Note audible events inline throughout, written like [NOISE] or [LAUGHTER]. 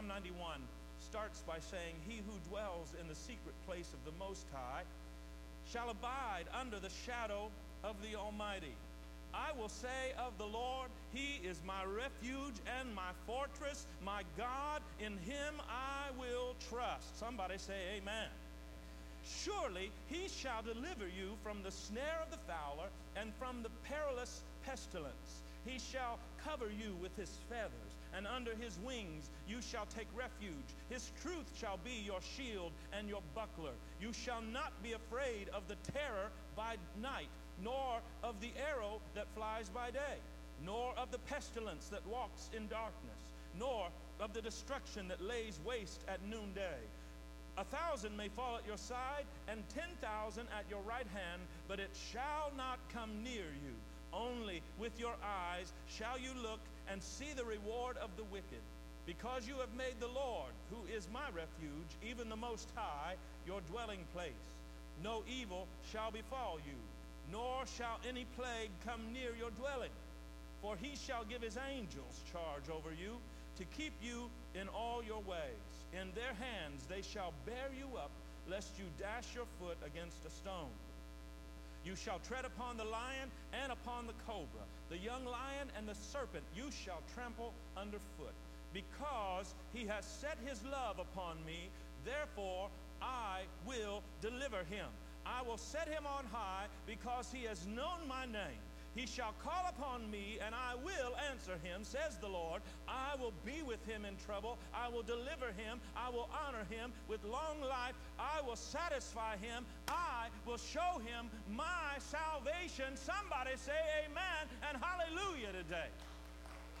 Psalm 91 starts by saying, He who dwells in the secret place of the Most High shall abide under the shadow of the Almighty. I will say of the Lord, He is my refuge and my fortress, my God, in Him I will trust. Somebody say, Amen. Surely He shall deliver you from the snare of the fowler and from the perilous pestilence. He shall cover you with His feathers, and under His wings you shall take refuge. His truth shall be your shield and your buckler. You shall not be afraid of the terror by night nor of the arrow that flies by day, nor of the pestilence that walks in darkness, nor of the destruction that lays waste at noonday. A thousand may fall at your side, and ten thousand at your right hand, but it shall not come near you. Only with your eyes shall you look and see the reward of the wicked. Because you have made the Lord, who is my refuge, even the Most High, your dwelling place. No evil shall befall you nor shall any plague come near your dwelling. For he shall give his angels charge over you to keep you in all your ways. In their hands they shall bear you up, lest you dash your foot against a stone. You shall tread upon the lion and upon the cobra, the young lion and the serpent you shall trample underfoot. Because he has set his love upon me, therefore I will deliver him. I will set him on high because he has known my name. He shall call upon me, and I will answer him, says the Lord. I will be with him in trouble. I will deliver him. I will honor him with long life. I will satisfy him. Will show him my salvation. Somebody say amen and hallelujah today.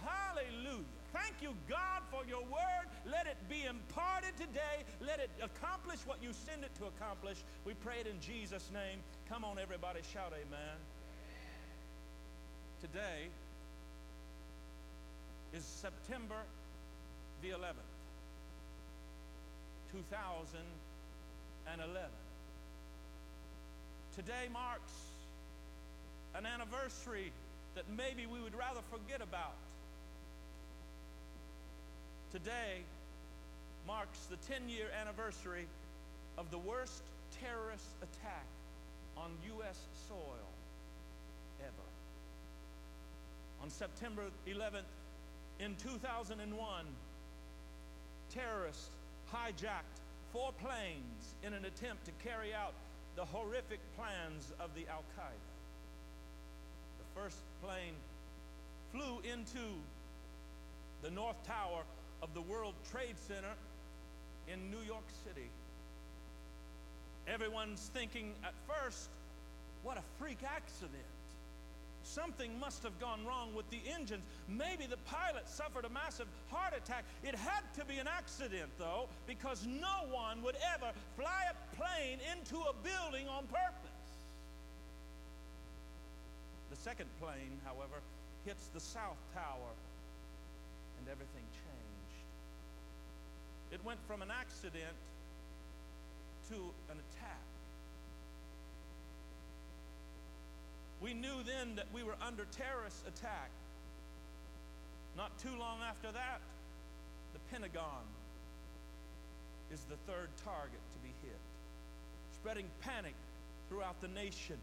Hallelujah. Thank you, God, for your word. Let it be imparted today. Let it accomplish what you send it to accomplish. We pray it in Jesus' name. Come on, everybody, shout amen. amen. Today is September the 11th, 2011. Today marks an anniversary that maybe we would rather forget about. Today marks the 10 year anniversary of the worst terrorist attack on U.S. soil ever. On September 11th, in 2001, terrorists hijacked four planes in an attempt to carry out the horrific plans of the Al Qaeda. The first plane flew into the North Tower of the World Trade Center in New York City. Everyone's thinking at first, what a freak accident. Something must have gone wrong with the engines. Maybe the pilot suffered a massive heart attack. It had to be an accident, though, because no one would ever fly a plane into a building on purpose. The second plane, however, hits the South Tower, and everything changed. It went from an accident to an attack. We knew then that we were under terrorist attack. Not too long after that, the Pentagon is the third target to be hit, spreading panic throughout the nation.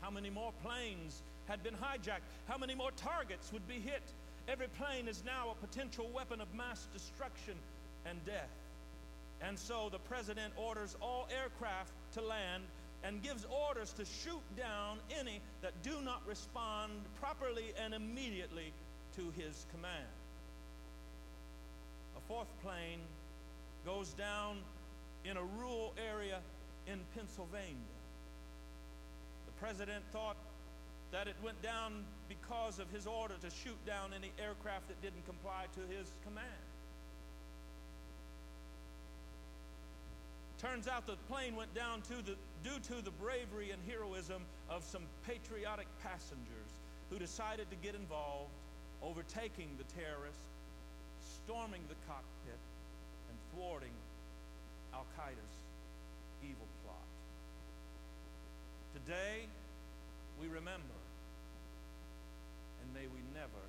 How many more planes had been hijacked? How many more targets would be hit? Every plane is now a potential weapon of mass destruction and death. And so the president orders all aircraft to land and gives orders to shoot down any that do not respond properly and immediately to his command. A fourth plane goes down in a rural area in Pennsylvania. The president thought that it went down because of his order to shoot down any aircraft that didn't comply to his command. Turns out the plane went down to the, due to the bravery and heroism of some patriotic passengers who decided to get involved, overtaking the terrorists, storming the cockpit, and thwarting Al Qaeda's evil plot. Today, we remember and may we never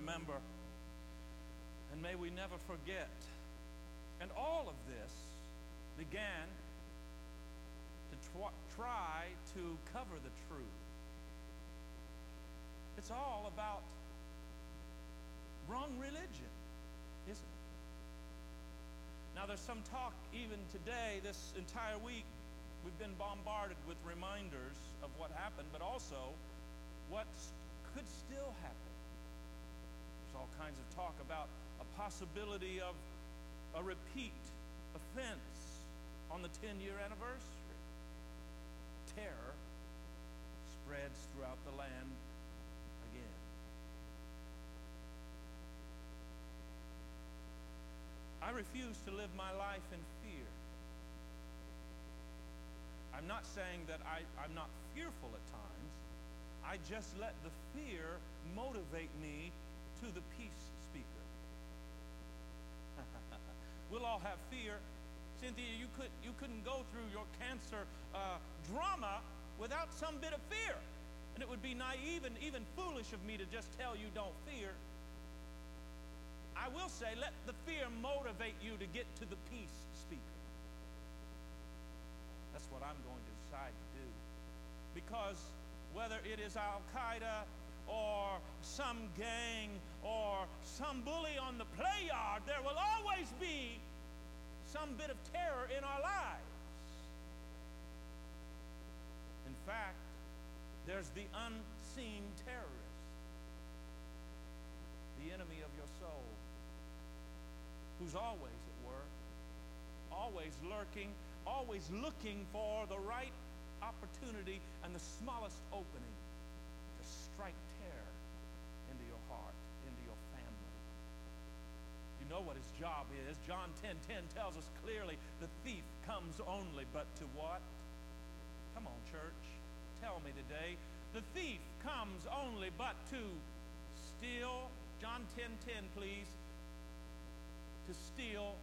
remember. And may we never forget. And all of this began to tw- try to cover the truth. It's all about wrong religion, isn't it? Now, there's some talk even today, this entire week, we've been bombarded with reminders of what happened, but also what could still happen. All kinds of talk about a possibility of a repeat offense on the 10 year anniversary. Terror spreads throughout the land again. I refuse to live my life in fear. I'm not saying that I, I'm not fearful at times. I just let the fear motivate me to the peace speaker. [LAUGHS] we'll all have fear. Cynthia, you, could, you couldn't go through your cancer uh, drama without some bit of fear. And it would be naive and even foolish of me to just tell you don't fear. I will say, let the fear motivate you to get to the peace speaker. That's what I'm going to decide to do. Because whether it is Al Qaeda or some gang or some bully on the play yard, there will always be some bit of terror in our lives. In fact, there's the unseen terrorist, the enemy of your soul who's always at work, always lurking, always looking for the right opportunity and the smallest opening to strike terror into your heart, into your family. You know what his job is. John 10 10 tells us clearly the thief comes only but to what? Come on, church. Tell me today. The thief comes only but to steal. John 10 10, please to steal,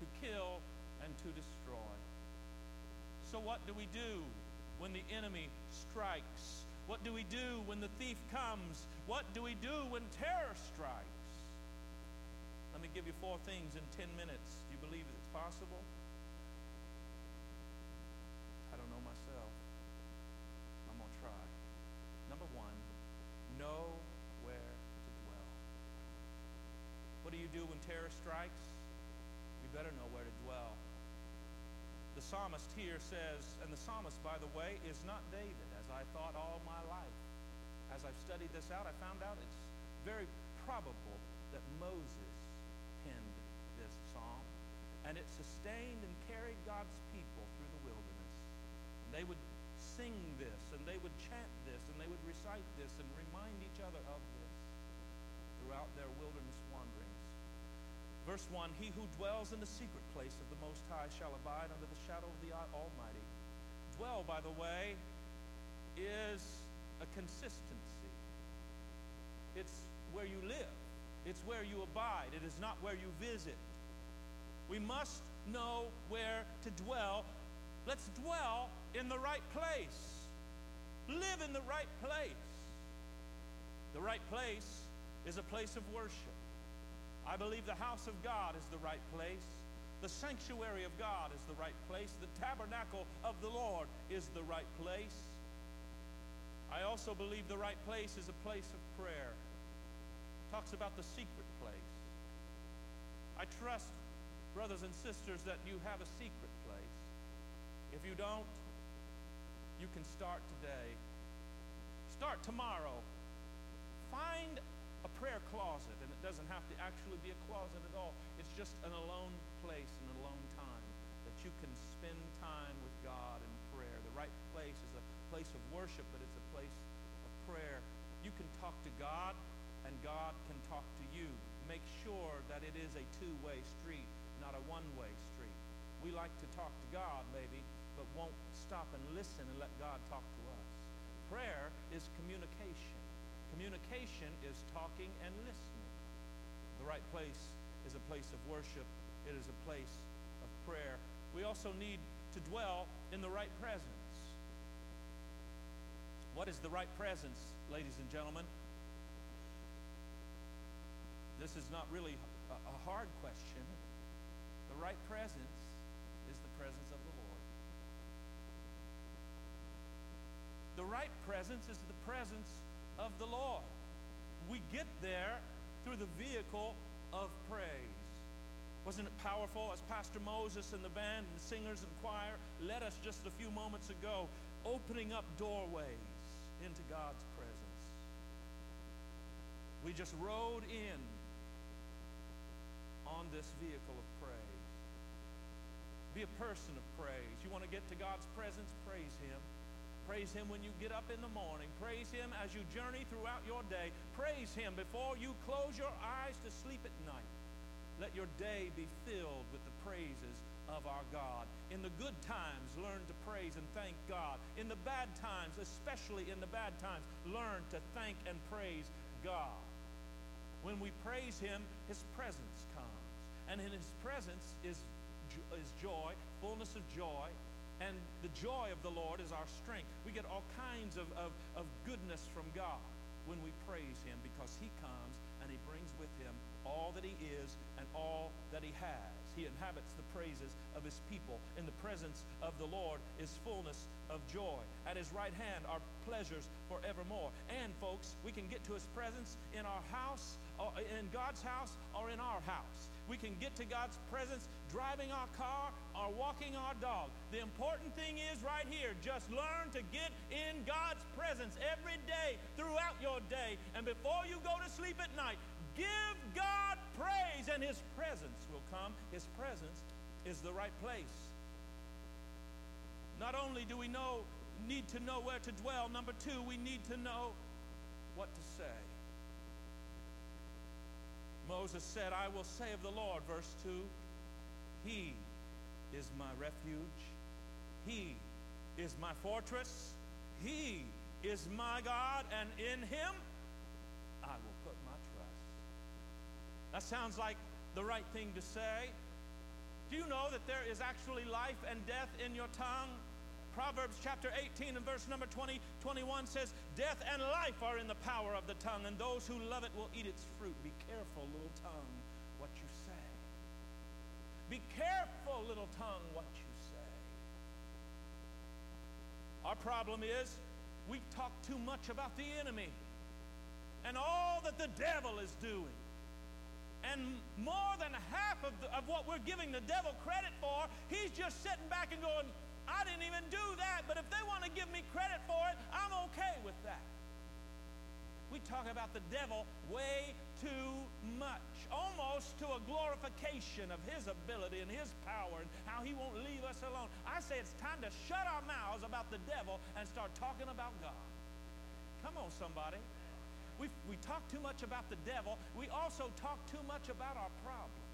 to kill, and to destroy. So, what do we do when the enemy strikes? What do we do when the thief comes? What do we do when terror strikes? Four things in 10 minutes. Do you believe it's possible? I don't know myself. I'm going to try. Number one, know where to dwell. What do you do when terror strikes? You better know where to dwell. The psalmist here says, and the psalmist, by the way, is not David, as I thought all my life. As I've studied this out, I found out it's very probable that Moses. And it sustained and carried God's people through the wilderness. And they would sing this, and they would chant this, and they would recite this, and remind each other of this throughout their wilderness wanderings. Verse 1 He who dwells in the secret place of the Most High shall abide under the shadow of the Almighty. Dwell, by the way, is a consistency. It's where you live, it's where you abide, it is not where you visit. We must know where to dwell. Let's dwell in the right place. Live in the right place. The right place is a place of worship. I believe the house of God is the right place. The sanctuary of God is the right place. The tabernacle of the Lord is the right place. I also believe the right place is a place of prayer. Talks about the secret place. I trust, brothers and sisters, that you have a secret place. If you don't, you can start today. Start tomorrow. Find a prayer closet, and it doesn't have to actually be a closet at all. It's just an alone place, and an alone time that you can spend time with God in prayer. The right place is a place of worship, but it's a place of prayer. You can talk to God, and God can talk to you. Make sure that it is a two-way street, not a one-way street. We like to talk to God, maybe, but won't stop and listen and let God talk to us. Prayer is communication. Communication is talking and listening. The right place is a place of worship, it is a place of prayer. We also need to dwell in the right presence. What is the right presence, ladies and gentlemen? This is not really a, a hard question. The right presence is the presence of the Lord. The right presence is the presence of the Lord. We get there through the vehicle of praise. Wasn't it powerful as Pastor Moses and the band and the singers and choir led us just a few moments ago, opening up doorways into God's presence? We just rode in on this vehicle of praise. Be a person of praise. You want to get to God's presence? Praise Him. Praise Him when you get up in the morning. Praise Him as you journey throughout your day. Praise Him before you close your eyes to sleep at night. Let your day be filled with the praises of our God. In the good times, learn to praise and thank God. In the bad times, especially in the bad times, learn to thank and praise God. When we praise Him, His presence comes. And in His presence is, is joy, fullness of joy, and the joy of the Lord is our strength. We get all kinds of, of, of goodness from God when we praise Him because He comes and He brings with Him all that He is and all that He has. He inhabits the praises of His people. In the presence of the Lord is fullness of joy. At His right hand are pleasures forevermore. And, folks, we can get to His presence in our house, or in God's house, or in our house. We can get to God's presence driving our car or walking our dog. The important thing is right here just learn to get in God's presence every day throughout your day. And before you go to sleep at night, Give God praise, and His presence will come. His presence is the right place. Not only do we know, need to know where to dwell, number two, we need to know what to say. Moses said, I will say of the Lord, verse 2, He is my refuge, He is my fortress, He is my God, and in Him I will put my that sounds like the right thing to say. Do you know that there is actually life and death in your tongue? Proverbs chapter 18 and verse number 20, 21 says, Death and life are in the power of the tongue, and those who love it will eat its fruit. Be careful, little tongue, what you say. Be careful, little tongue, what you say. Our problem is we talk too much about the enemy and all that the devil is doing. And more than half of, the, of what we're giving the devil credit for, he's just sitting back and going, I didn't even do that, but if they want to give me credit for it, I'm okay with that. We talk about the devil way too much, almost to a glorification of his ability and his power and how he won't leave us alone. I say it's time to shut our mouths about the devil and start talking about God. Come on, somebody. We, we talk too much about the devil. We also talk too much about our problems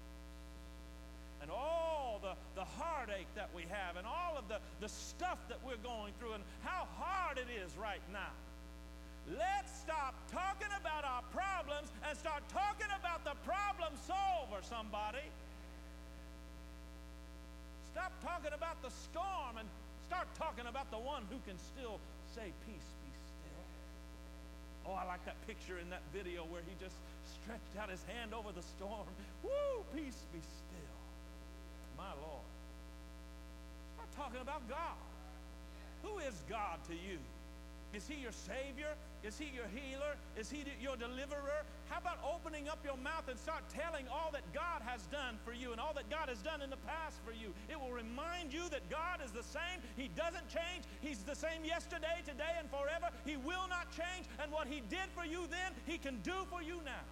and all the, the heartache that we have and all of the, the stuff that we're going through and how hard it is right now. Let's stop talking about our problems and start talking about the problem solver, somebody. Stop talking about the storm and start talking about the one who can still say peace Oh, I like that picture in that video where he just stretched out his hand over the storm. Woo, peace be still. My Lord. Start talking about God. Who is God to you? Is he your Savior? Is he your healer? Is he your deliverer? How about opening up your mouth and start telling all that God has done for you and all that God has done in the past for you? It will remind you that God is the same. He doesn't change. He's the same yesterday, today, and forever. He will not change. And what He did for you then, He can do for you now.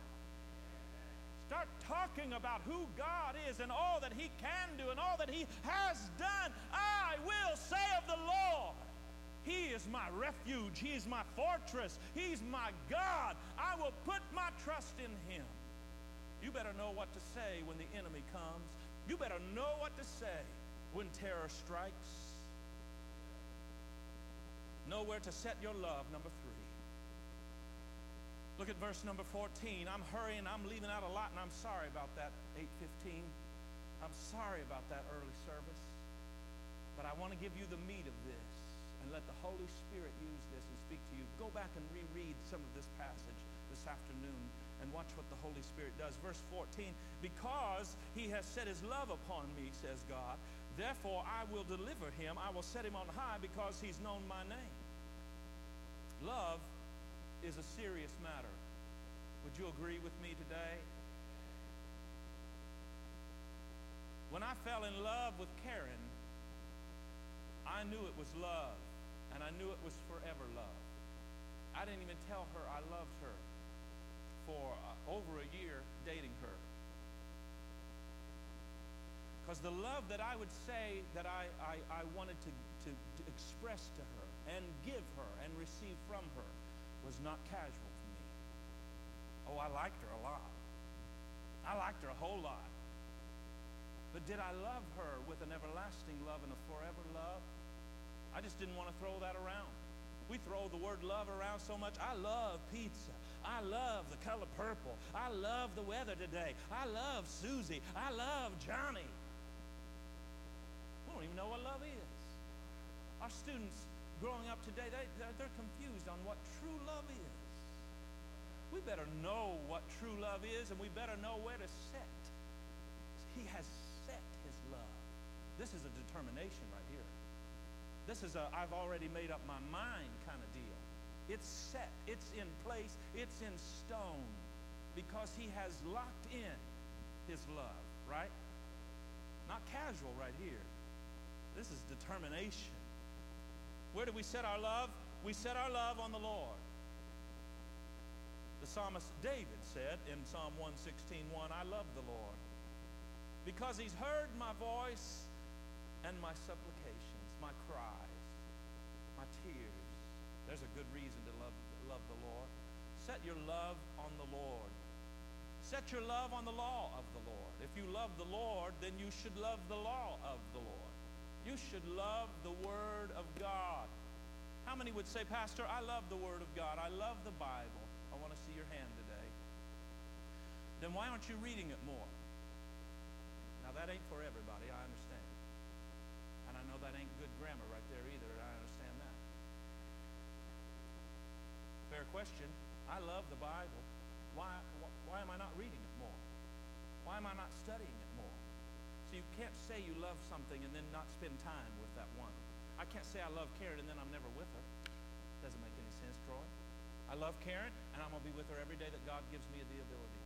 Start talking about who God is and all that He can do and all that He has done. I will say of the Lord. Refuge. He is my fortress. He's my God. I will put my trust in Him. You better know what to say when the enemy comes. You better know what to say when terror strikes. Know where to set your love, number three. Look at verse number 14. I'm hurrying, I'm leaving out a lot, and I'm sorry about that, 815. I'm sorry about that early service. But I want to give you the meat of this let the Holy Spirit use this and speak to you. Go back and reread some of this passage this afternoon and watch what the Holy Spirit does. Verse 14, because he has set his love upon me, says God, therefore I will deliver him. I will set him on high because he's known my name. Love is a serious matter. Would you agree with me today? When I fell in love with Karen, I knew it was love, and I knew it was forever love. I didn't even tell her I loved her for uh, over a year dating her. Because the love that I would say that I, I, I wanted to, to, to express to her and give her and receive from her was not casual to me. Oh, I liked her a lot. I liked her a whole lot. But did I love her with an everlasting love and a forever love? I just didn't want to throw that around. We throw the word love around so much. I love pizza. I love the color purple. I love the weather today. I love Susie. I love Johnny. We don't even know what love is. Our students growing up today, they, they're, they're confused on what true love is. We better know what true love is, and we better know where to set. He has set his love. This is a determination right here. This is a I've already made up my mind kind of deal. It's set, it's in place, it's in stone because he has locked in his love, right? Not casual right here. This is determination. Where do we set our love? We set our love on the Lord. The psalmist David said in Psalm 116:1, I love the Lord because he's heard my voice and my supplications, my tears. There's a good reason to love, love the Lord. Set your love on the Lord. Set your love on the law of the Lord. If you love the Lord, then you should love the law of the Lord. You should love the Word of God. How many would say, Pastor, I love the Word of God. I love the Bible. I want to see your hand today. Then why aren't you reading it more? Now, that ain't for everybody. I understand. And I know that ain't good grammar right there either. and I understand that. Fair question. I love the Bible. Why, why am I not reading it more? Why am I not studying it more? So you can't say you love something and then not spend time with that one. I can't say I love Karen and then I'm never with her. Doesn't make any sense, Troy. I love Karen and I'm going to be with her every day that God gives me the ability.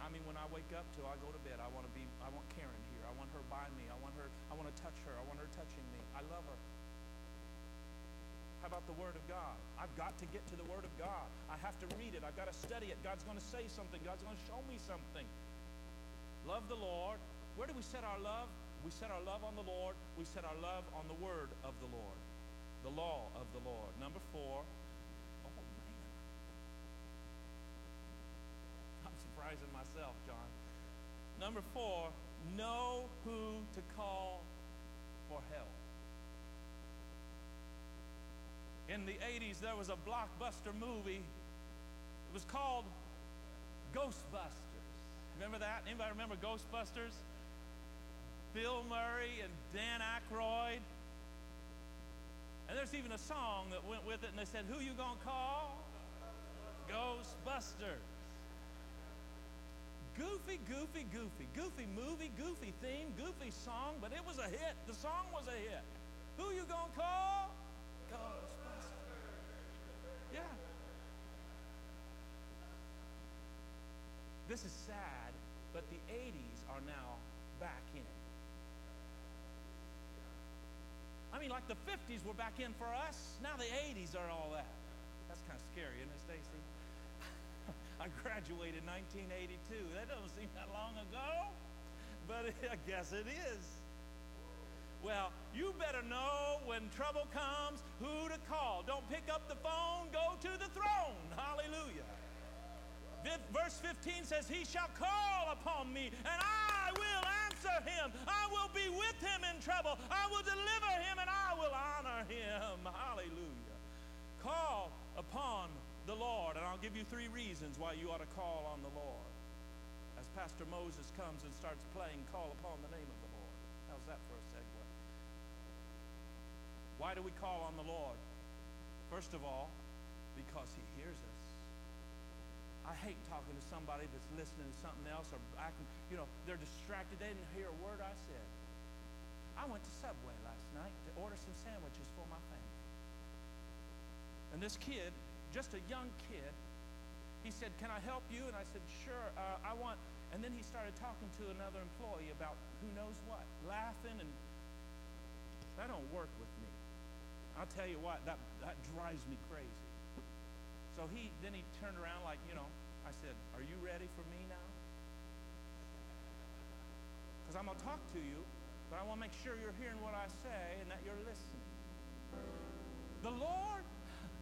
I mean, when I wake up till I go to bed, I want to be, I want Karen here. I want her by me. I want her, I want to touch her. I want her touching me. I love her. How about the Word of God? I've got to get to the Word of God. I have to read it. I've got to study it. God's going to say something. God's going to show me something. Love the Lord. Where do we set our love? We set our love on the Lord. We set our love on the Word of the Lord, the law of the Lord. Number four. Oh, man. I'm surprising myself, John. Number four, know who to call for help. In the 80s, there was a blockbuster movie. It was called Ghostbusters. Remember that? Anybody remember Ghostbusters? Bill Murray and Dan Aykroyd. And there's even a song that went with it, and they said, Who you gonna call? Ghostbusters. Goofy, goofy, goofy. Goofy movie, goofy theme, goofy song, but it was a hit. The song was a hit. Who you gonna call? Yeah. This is sad, but the 80s are now back in. I mean, like the 50s were back in for us. Now the 80s are all that. That's kind of scary, isn't it, Stacy? [LAUGHS] I graduated in 1982. That doesn't seem that long ago, but [LAUGHS] I guess it is. Well, you better know when trouble comes who to call. Don't pick up the phone, go to the throne. Hallelujah. Verse 15 says, He shall call upon me, and I will answer him. I will be with him in trouble. I will deliver him, and I will honor him. Hallelujah. Call upon the Lord, and I'll give you three reasons why you ought to call on the Lord. As Pastor Moses comes and starts playing Call Upon the Name of the Lord. How's that for a segue? Why do we call on the Lord? First of all, because he hears us. I hate talking to somebody that's listening to something else or acting, you know, they're distracted. They didn't hear a word I said. I went to Subway last night to order some sandwiches for my family. And this kid, just a young kid, he said, Can I help you? And I said, Sure. Uh, I want And then he started talking to another employee about who knows what, laughing, and that don't work with. I'll tell you what, that, that drives me crazy. So he then he turned around like, you know, I said, Are you ready for me now? Because I'm going to talk to you, but I want to make sure you're hearing what I say and that you're listening. The Lord,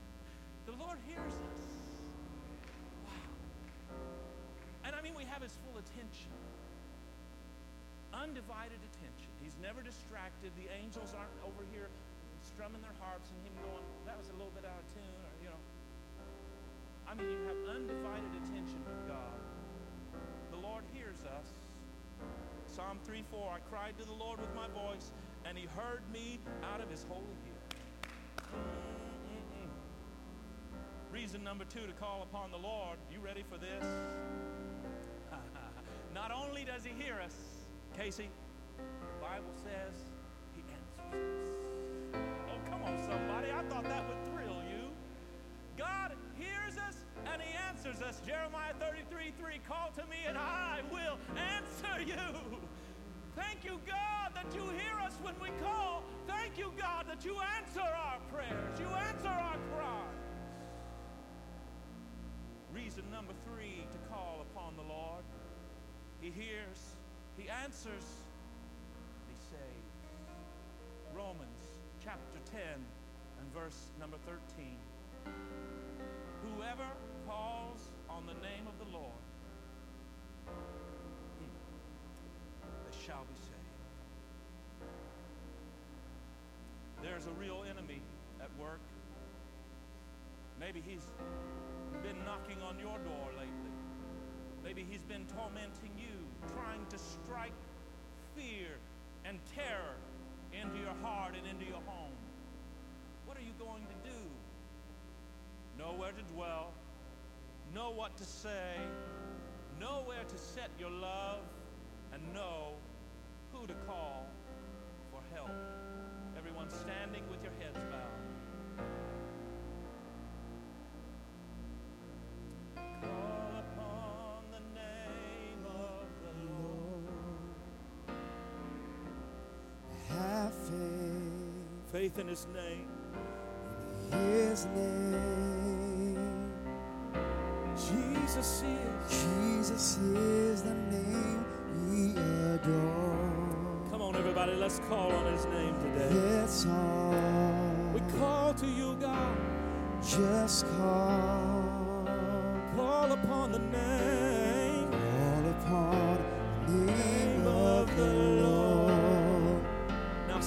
[LAUGHS] the Lord hears us. Wow. And I mean, we have his full attention. Undivided attention. He's never distracted. The angels aren't over here strumming their harps and him going, that was a little bit out of tune, or, you know. I mean, you have undivided attention with God. The Lord hears us. Psalm 3 4 I cried to the Lord with my voice, and he heard me out of his holy hill. Reason number two to call upon the Lord. You ready for this? [LAUGHS] Not only does he hear us, Casey, the Bible says he answers us. Come on, somebody. I thought that would thrill you. God hears us and he answers us. Jeremiah 33 3 Call to me and I will answer you. Thank you, God, that you hear us when we call. Thank you, God, that you answer our prayers. You answer our cries. Reason number three to call upon the Lord he hears, He answers, He saves. Romans chapter 10 and verse number 13. Whoever calls on the name of the Lord, hmm, they shall be saved. There's a real enemy at work. Maybe he's been knocking on your door lately. Maybe he's been tormenting you, trying to strike fear and terror into your heart and into your home. What are you going to do? Know where to dwell, know what to say, know where to set your love, and know who to call for help. Everyone standing with your heads bowed. Faith in his name. in His name. Jesus is. Jesus is the name we adore. Come on, everybody, let's call on his name today. Let's all We call to you, God. just call, Call upon the name. call upon the name of the Lord.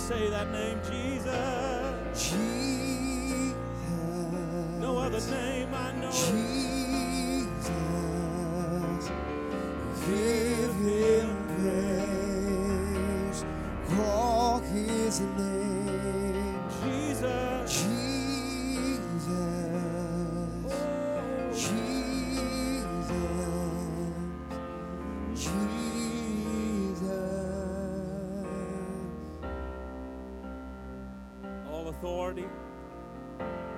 Say that name, Jesus. Jesus. No other name I know. Jesus, give him praise, call his name, authority,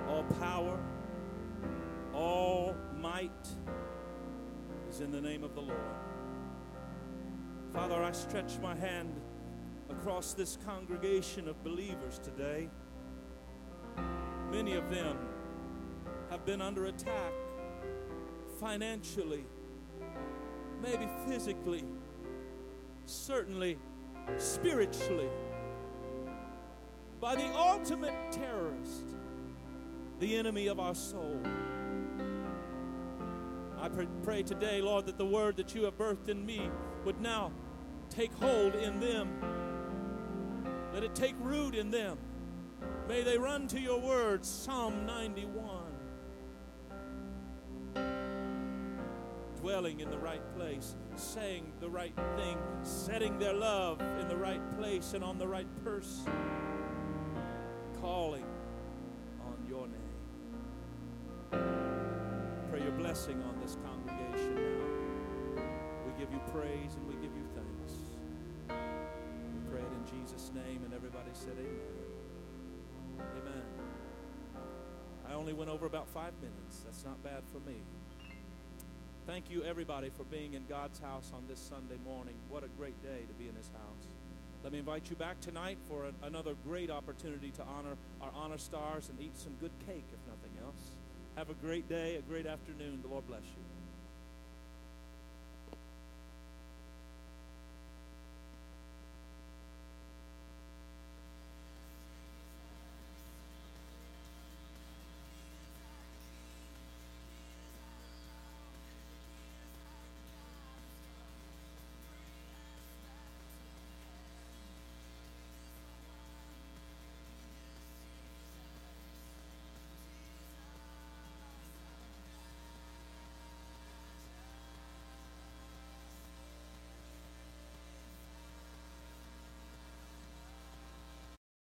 all power, all might is in the name of the Lord. Father, I stretch my hand across this congregation of believers today. Many of them have been under attack financially, maybe physically, certainly spiritually by the ultimate terrorist, the enemy of our soul. I pray today, Lord, that the word that you have birthed in me would now take hold in them. Let it take root in them. May they run to your word, Psalm 91. Dwelling in the right place, saying the right thing, setting their love in the right place and on the right person only went over about five minutes. That's not bad for me. Thank you, everybody, for being in God's house on this Sunday morning. What a great day to be in His house. Let me invite you back tonight for another great opportunity to honor our honor stars and eat some good cake, if nothing else. Have a great day, a great afternoon. The Lord bless you.